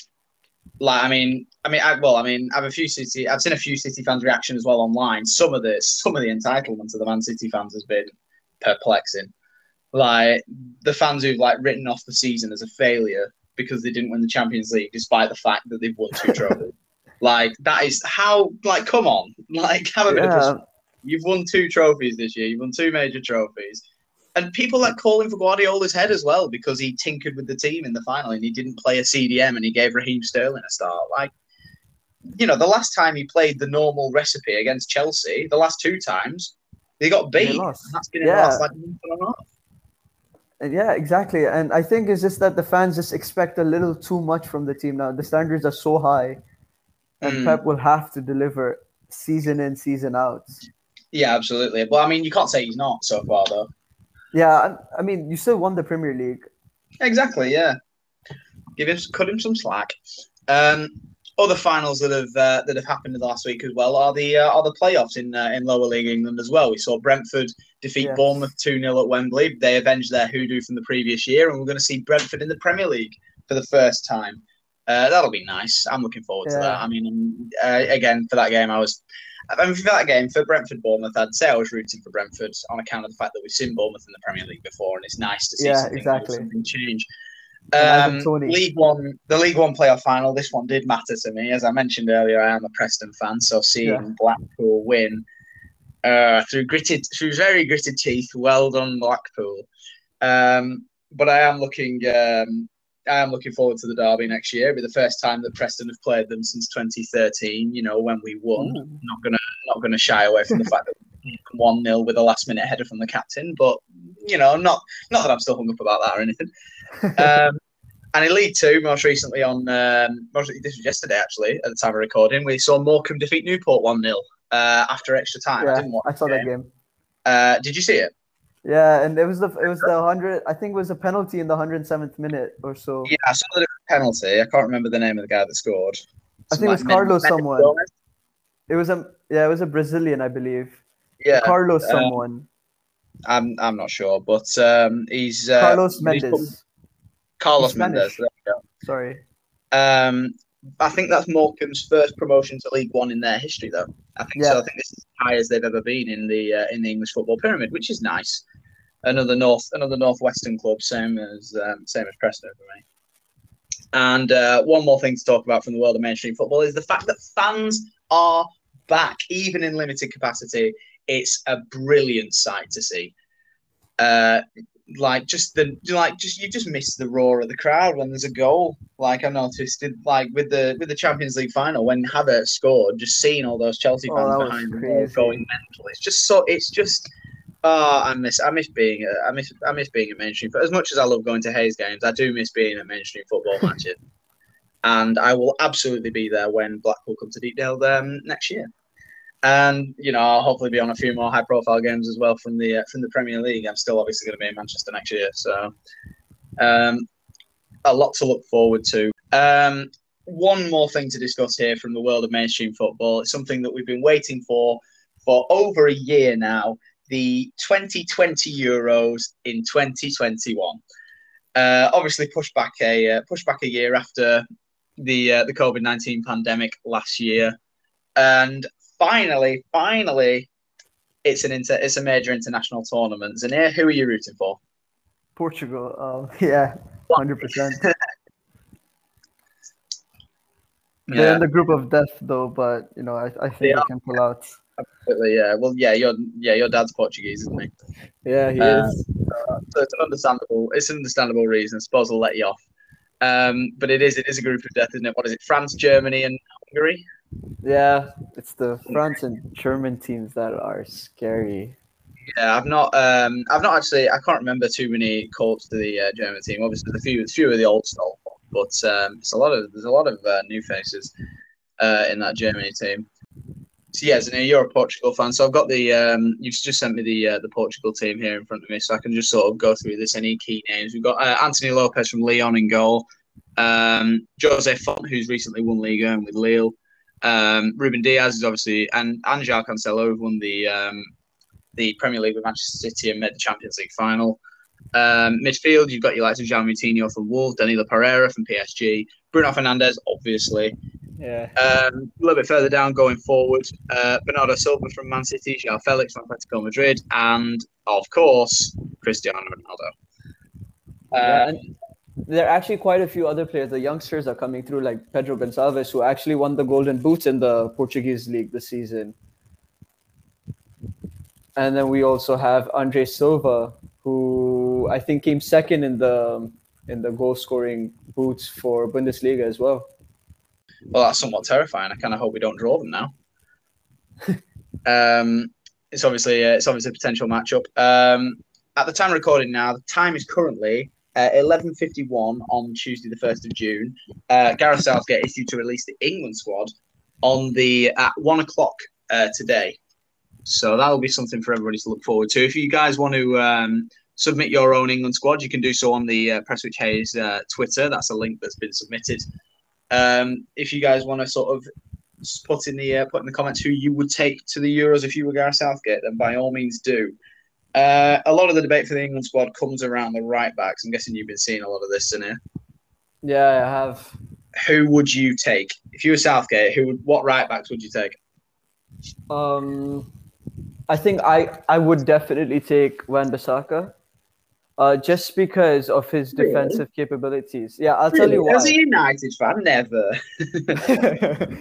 like I mean, I mean, I, well, I mean, I've a few City, I've seen a few City fans' reaction as well online. Some of the some of the entitlement of the Man City fans has been perplexing. Like the fans who've like written off the season as a failure because they didn't win the Champions League, despite the fact that they've won two [laughs] trophies. Like that is how like come on, [laughs] like have a bit of. You've won two trophies this year. You've won two major trophies. And people like calling for Guardiola's head as well because he tinkered with the team in the final and he didn't play a CDM and he gave Raheem Sterling a start. Like, you know, the last time he played the normal recipe against Chelsea, the last two times, they got beat. that's been Yeah. like month and a half. And yeah, exactly. And I think it's just that the fans just expect a little too much from the team now. The standards are so high, and Mm. Pep will have to deliver season in, season out. Yeah, absolutely. Well, I mean, you can't say he's not so far, though. Yeah, I, I mean, you still won the Premier League. Exactly, yeah. Give him, cut him some slack. Um, other finals that have uh, that have happened last week as well are the uh, are the playoffs in uh, in lower league England as well. We saw Brentford defeat Yes. Bournemouth two 0 at Wembley. They avenged their hoodoo from the previous year, and we're going to see Brentford in the Premier League for the first time. Uh, that'll be nice. I'm looking forward to that. I mean, uh, again for that game, I was. I mean, for that game for Brentford Bournemouth, I'd say I was rooting for Brentford on account of the fact that we've seen Bournemouth in the Premier League before, and it's nice to see Yeah, something, exactly. something change. Um, League One, the League One playoff final. This one did matter to me, as I mentioned earlier. I am a Preston fan, so seeing Yeah. Blackpool win uh, through gritted, through very gritted teeth. Well done, Blackpool. Um, but I am looking, um, I am looking forward to the derby next year. It'll be the first time that Preston have played them since 2013. You know, when we won. Ooh. Not gonna, not gonna shy away from the [laughs] fact that one 0 with a last minute header from the captain. But you know, not not that I'm still hung up about that or anything. [laughs] Um, and in League Two, most recently on um, most, this was yesterday actually at the time of recording, we saw Morecambe defeat Newport one 0 uh, after extra time. I Yeah, didn't watch I saw the that game. game. Uh, did you see it? Yeah, and it was the it was the hundred. I think it was a penalty in the hundred seventh minute or so. Yeah, I saw the penalty. I can't remember the name of the guy that scored. I think it was like Carlos someone. It was a yeah, it was a Brazilian, I believe. Yeah, Carlos uh, someone. I'm I'm not sure, but um, he's uh, Carlos Mendes. Carlos Mendes. Spanish. There we go. Sorry. Um, I think that's Morecambe's first promotion to League One in their history, though. I think so. Yeah. I think this is as high as they've ever been in the uh, in the English football pyramid, which is nice. Another north, another northwestern club, same as um, same as Preston for me. And uh, one more thing to talk about from the world of mainstream football is the fact that fans are back, even in limited capacity. It's a brilliant sight to see. Uh, like just the like just you just miss the roar of the crowd when there's a goal. Like I noticed it like with the with the Champions League final when Havertz scored, just seeing all those Chelsea Oh, fans was behind the goal going mental. It's just so it's just oh I miss I miss being a, I miss I miss being at mainstream. But as much as I love going to Heys games, I do miss being at mainstream football [laughs] matches. And I will absolutely be there when Blackpool come to Deepdale um, next year. And you know, I'll hopefully be on a few more high-profile games as well from the uh, from the Premier League. I'm still obviously going to be in Manchester next year, so um, a lot to look forward to. Um, one more thing to discuss here from the world of mainstream football. It's something that we've been waiting for for over a year now. The 2020 Euros in 2021. Uh, obviously, pushed back a uh, pushed back a year after the uh, the COVID 19 pandemic last year, and finally, finally, it's an inter- it's a major international tournament. And here, who are you rooting for? Portugal. Um, [laughs] yeah, hundred percent. They're in the group of death though, but you know, I, I think They they can pull out. Absolutely. Yeah, well, yeah, your yeah, your dad's Portuguese, isn't he? Yeah, he Uh, is. So it's an understandable it's an understandable reason. I suppose I'll let you off. Um, but it is it is a group of death, isn't it? What is it? France, Germany, and Hungary. Yeah, it's the France and German teams that are scary. Yeah, I've not um I've not actually I can't remember too many calls to the uh, German team. Obviously, a few few of the old style, but um, it's a lot of there's a lot of uh, new faces uh, in that Germany team. So yeah, so you're a Portugal fan. So I've got the um, you've just sent me the uh, the Portugal team here in front of me, so I can just sort of go through this. Any key names? We've got uh, Anthony Lopes from Lyon in goal. Um, José Fonte, who's recently won Liga and with Lille. Um, Ruben Dias is obviously and Angel Cancelo have won the um, the Premier League with Manchester City and made the Champions League final. Um, midfield, you've got your likes of João Moutinho from Wolves, Danilo Pereira from PSG, Bruno Fernandes, obviously. Yeah. Um, a little bit further down, going forward, uh, Bernardo Silva from Man City, João Felix from Atletico Madrid, and of course Cristiano Ronaldo. Uh, Yeah, and there are actually quite a few other players. The youngsters are coming through, like Pedro Gonçalves, who actually won the Golden Boots in the Portuguese league this season. And then we also have Andre Silva, who I think came second in the in the goal scoring boots for Bundesliga as well. Well, that's somewhat terrifying. I kind of hope we don't draw them now. [laughs] um, it's obviously uh, it's obviously a potential matchup. Um, at the time recording now, the time is currently uh, 11:51 on Tuesday, the first of June. Uh, Gareth Southgate is due to release the England squad on the at one o'clock uh, today. So that'll be something for everybody to look forward to. If you guys want to um, submit your own England squad, you can do so on the uh, Prestwich Heys uh, Twitter. That's a link that's been submitted. Um, if you guys want to sort of put in the uh, put in the comments who you would take to the Euros if you were Gareth Southgate, then by all means do. Uh, a lot of the debate for the England squad comes around the right backs. I'm guessing you've been seeing a lot of this, Sunil. Yeah, I have. Who would you take if you were Southgate? Who would what right backs would you take? Um, I think I I would definitely take Wan-Bissaka, uh, just because of his Really? defensive capabilities. Yeah, I'll tell you why. As a United fan, never. [laughs]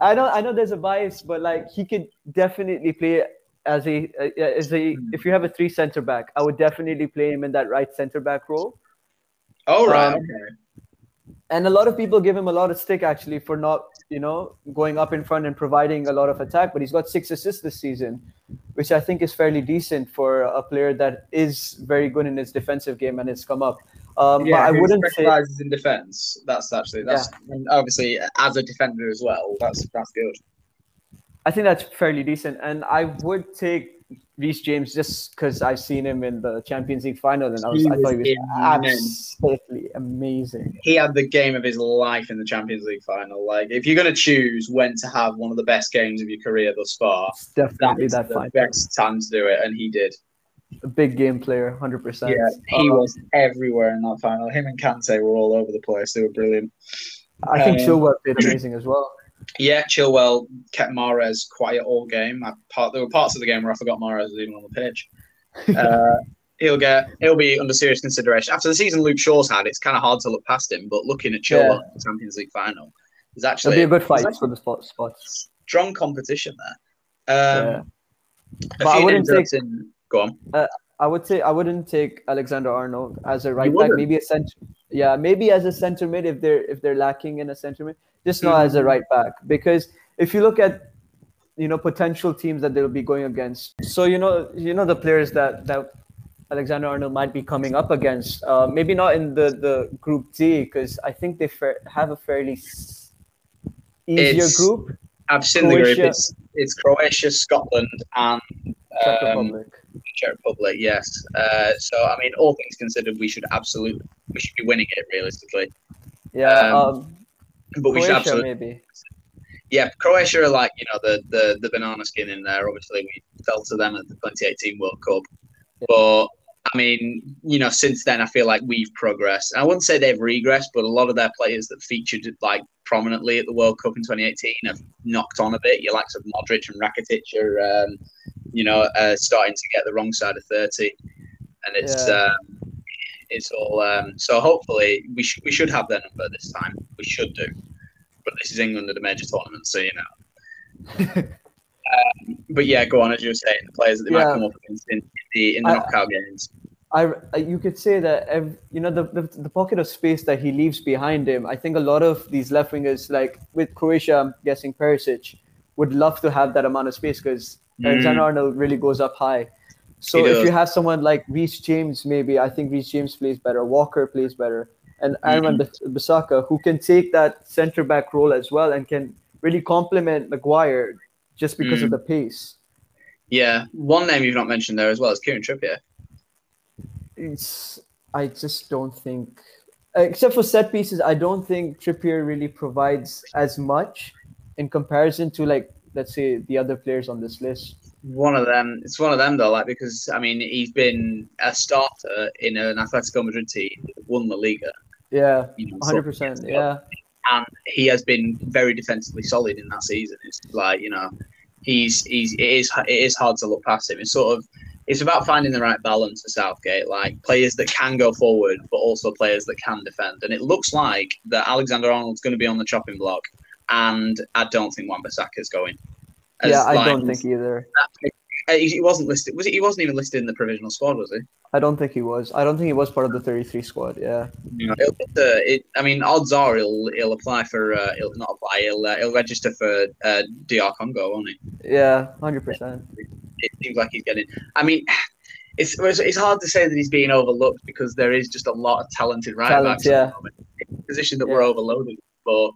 I know I know there's a bias, but like he could definitely play as a as a if you have a three center back, I would definitely play him in that right center back role. All right. Um, okay. And a lot of people give him a lot of stick actually for not you know going up in front and providing a lot of attack, but he's got six assists this season, which I think is fairly decent for a player that is very good in his defensive game and it's come up. Um, but I wouldn't say in defence. That's actually that's and obviously as a defender as well. That's that's good. I think that's fairly decent, and I would take Reece James just because I've seen him in the Champions League final, and I was I thought he was absolutely amazing. He had the game of his life in the Champions League final. Like, if you're going to choose when to have one of the best games of your career thus far, It's definitely that, the best time to do it, and he did. A big game player, hundred percent. Yeah, he was everywhere in that final. Him and Kante were all over the place. They were brilliant. I think um, Chilwell played amazing as well. Yeah, Chilwell kept Mahrez quiet all game. I, part, there were parts of the game where I forgot Mahrez was even on the pitch. [laughs] Uh, he'll get he'll be under serious consideration after the season Luke Shaw's had. It's kind of hard to look past him, but looking at Chilwell in the Champions League final is It'll actually be a good fight for the spot spots. strong competition there. Um, Yeah. a But I wouldn't take- I've Go on. I would say I wouldn't take Alexander Arnold as a right back. Maybe a center. Yeah, maybe as a center mid if they're if they're lacking in a center mid, just not as a right back. Because if you look at you know potential teams that they'll be going against, so you know you know the players that that Alexander Arnold might be coming up against. Uh, maybe not in the the Group D because I think they fa- have a fairly s- easier It's- group. I've seen the group. It's, it's Croatia, Scotland, and Czech um, Republic. Czech Republic. Yes. Uh, so I mean, all things considered, we should absolutely we should be winning it realistically. Yeah, um, um, But we should absolutely maybe. yeah, Croatia are like you know the the the banana skin in there. Obviously, we fell to them at the 2018 World Cup, but I mean, you know, since then I feel like we've progressed. I wouldn't say they've regressed, but a lot of their players that featured like prominently at the World Cup in 2018 have knocked on a bit. Your likes of Modric and Rakitic are, um, you know, uh, starting to get the wrong side of 30, and it's. Yeah. Um, it's all um, so. Hopefully, we should we should have their number this time. We should do, but this is England at a major tournament, so you know. [laughs] Um, but yeah, go on as you were saying, the players that they might come up against in the in the I- knockout games. I, you could say that you know the, the the pocket of space that he leaves behind him. I think a lot of these left wingers, like with Croatia, I'm guessing Perisic, would love to have that amount of space because Alexander Arnold really goes up high. So Mm. He if does. you have someone like Reece James, maybe I think Reece James plays better. Walker plays better, and Aaron Bis- Bissaka, who can take that centre back role as well and can really complement Maguire just because of Mm. the pace. Yeah, one name you've not mentioned there as well is Kieran Trippier. It's I just don't think, except for set pieces, I don't think Trippier really provides as much in comparison to like let's say the other players on this list. One of them. It's one of them though, like because I mean he's been a starter in an Atletico Madrid team, that won La Liga. Yeah, hundred percent. Yeah, and he has been very defensively solid in that season. It's like you know, he's he's it is it is hard to look past him. It's sort of it's about finding the right balance for Southgate, like players that can go forward, but also players that can defend. And it looks like that Alexander Arnold's going to be on the chopping block, and I don't think Wan is going. As, yeah, I like, don't think either. uh, he wasn't listed. Was he? He wasn't even listed in the provisional squad, was he? I don't think he was. I don't think he was part of the thirty-three squad. Yeah, it'll, uh, it, I mean, odds are he'll he'll apply for uh, he'll not apply. He'll uh, he'll register for uh, DR Congo, won't he? yeah, hundred percent. it seems like he's getting. I mean, it's it's hard to say that he's being overlooked because there is just a lot of talented right Talent, backs yeah. the moment. It's a position that we're Yeah. overloaded. But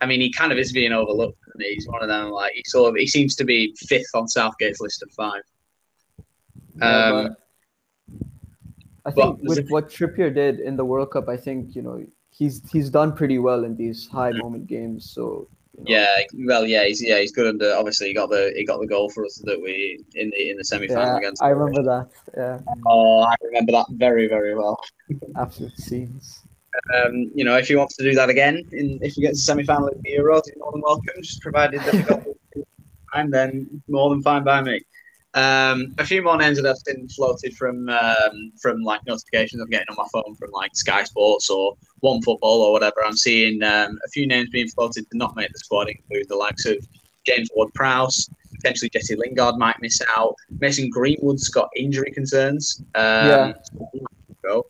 I mean, he kind of is being overlooked. he? He's one of them. Like he sort of he seems to be fifth on Southgate's list of five. Yeah, Um, I think with what Trippier did in the World Cup, I think you know he's he's done pretty well in these high moment games. So you know, yeah, well, yeah, he's yeah, he's good under. Obviously, he got the he got the goal for us that we in the in the semi final yeah, against. I remember that. Yeah, Oh, I remember that very very well. absolute scenes. Um, you know, if he wants to do that again, in, if he gets a semi-final of the Euros, he's more than welcome. Just provided that we got the [laughs] time, then more than fine by me. Um, a few more names that have been floated from um, from like notifications I'm getting on my phone from like Sky Sports or One Football or whatever. I'm seeing um, a few names being floated to not make the squad, include the likes of James Ward-Prowse, potentially Jesse Lingard might miss out. Mason Greenwood's got injury concerns. Um, Yeah. Go.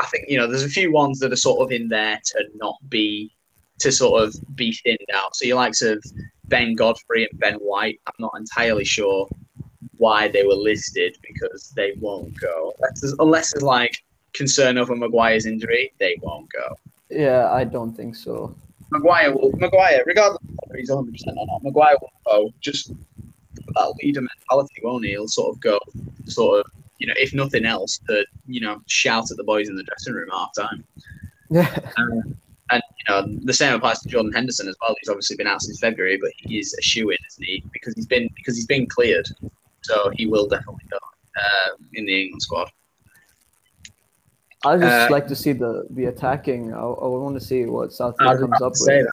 I think you know there's a few ones that are sort of in there to not be to sort of be thinned out. So your likes of Ben Godfrey and Ben White, I'm not entirely sure why they were listed because they won't go unless there's, unless there's like concern over Maguire's injury, they won't go. Yeah, I don't think so. Maguire will Maguire, regardless of whether he's 100 percent or not, Maguire will go just that leader mentality, won't he? He'll sort of go, sort of, you know, if nothing else, to you know, shout at the boys in the dressing room half time. Yeah, And you know, the same applies to Jordan Henderson as well. He's obviously been out since February, but he is a shoe in, isn't he? Because he's been because he's been cleared, so he will definitely go uh, in the England squad. I just Uh, like to see the the attacking. I, I want to see what Southgate comes up with.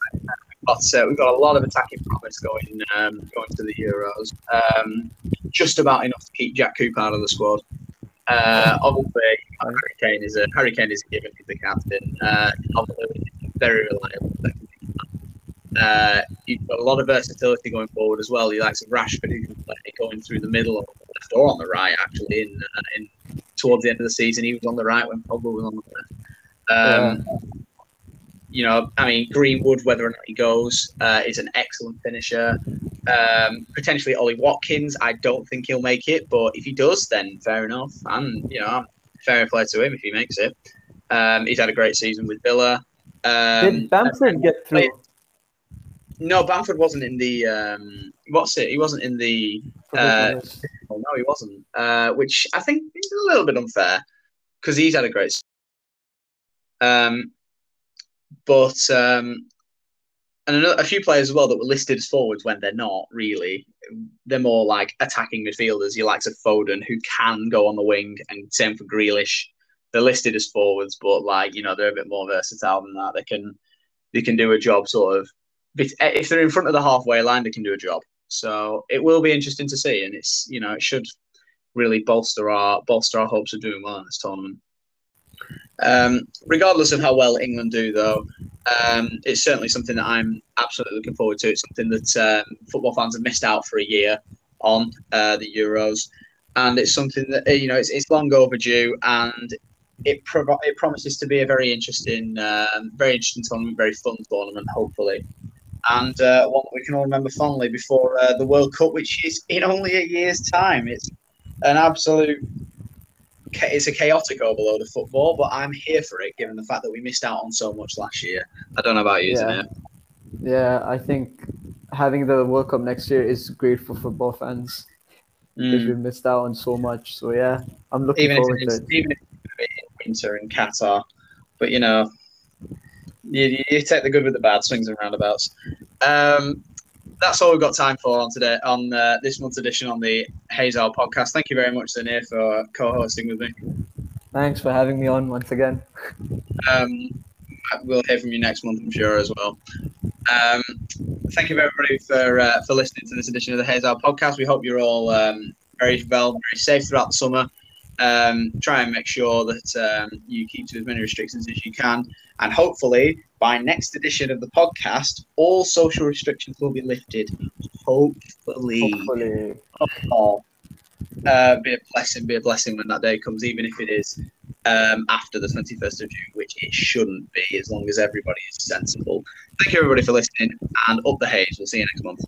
But uh, we've got a lot of attacking promise going um, going to the Euros. Um, just about enough to keep Jack Coop out of the squad. Uh, obviously, Hurricane is a Harry Kane is a given. He's the captain. Uh, very reliable. Uh, you've got a lot of versatility going forward as well. You like some Rashford who can play going through the middle the left or on the right. Actually, in, uh, in towards the end of the season, he was on the right when Pogba was on the left. Um, You know, I mean, Greenwood, whether or not he goes, uh, is an excellent finisher. Um, potentially Ollie Watkins. I don't think he'll make it, but if he does, then fair enough. And you know, fair play to him if he makes it. Um, he's had a great season with Villa. Um, Did Bamford get through? no, Bamford wasn't in the. Um, what's it? He wasn't in the. uh. Oh, no, he wasn't. Uh, which I think is a little bit unfair because he's had a great. Um, but um, and a few players as well that were listed as forwards when they're not really. They're more like attacking midfielders. You likes of Foden who can go on the wing, and same for Grealish. They're listed as forwards, but like you know they're a bit more versatile than that. They can they can do a job sort of. If they're in front of the halfway line, they can do a job. So it will be interesting to see, and it's you know it should really bolster our bolster our hopes of doing well in this tournament. Um, regardless of how well England do, though, um, it's certainly something that I'm absolutely looking forward to. It's something that um, football fans have missed out for a year on uh, the Euros, and it's something that uh, you know it's, it's long overdue, and it provi- it promises to be a very interesting, um, very interesting tournament, very fun tournament, hopefully, and uh, one that we can all remember fondly before uh, the World Cup, which is in only a year's time. It's an absolute it's a chaotic overload of football, but I'm here for it given the fact that we missed out on so much last year. I don't know about you, Yeah. It? Yeah, I think having the World Cup next year is great for football fans because Mm. we missed out on so much. So yeah, I'm looking Even if, forward to it. even if it's in winter in Qatar, but you know, you, you take the good with the bad, swings and roundabouts. Um, that's all we've got time for on today on uh, this month's edition on the Heys Hour podcast. Thank you very much, Zanir, for co-hosting with me. Thanks for having me on once again. Um, we'll hear from you next month, I'm sure, as well. Um, thank you everybody for uh, for listening to this edition of the Heys Hour podcast. We hope you're all um, very well, very safe throughout the summer. Um, try and make sure that um, you keep to as many restrictions as you can, and hopefully by next edition of the podcast, all social restrictions will be lifted. Hopefully, Hopefully, oh, uh, be a blessing, be a blessing when that day comes, even if it is um, after the 21st of June, which it shouldn't be as long as everybody is sensible. Thank you, everybody, for listening, and up the Heys. We'll see you next month.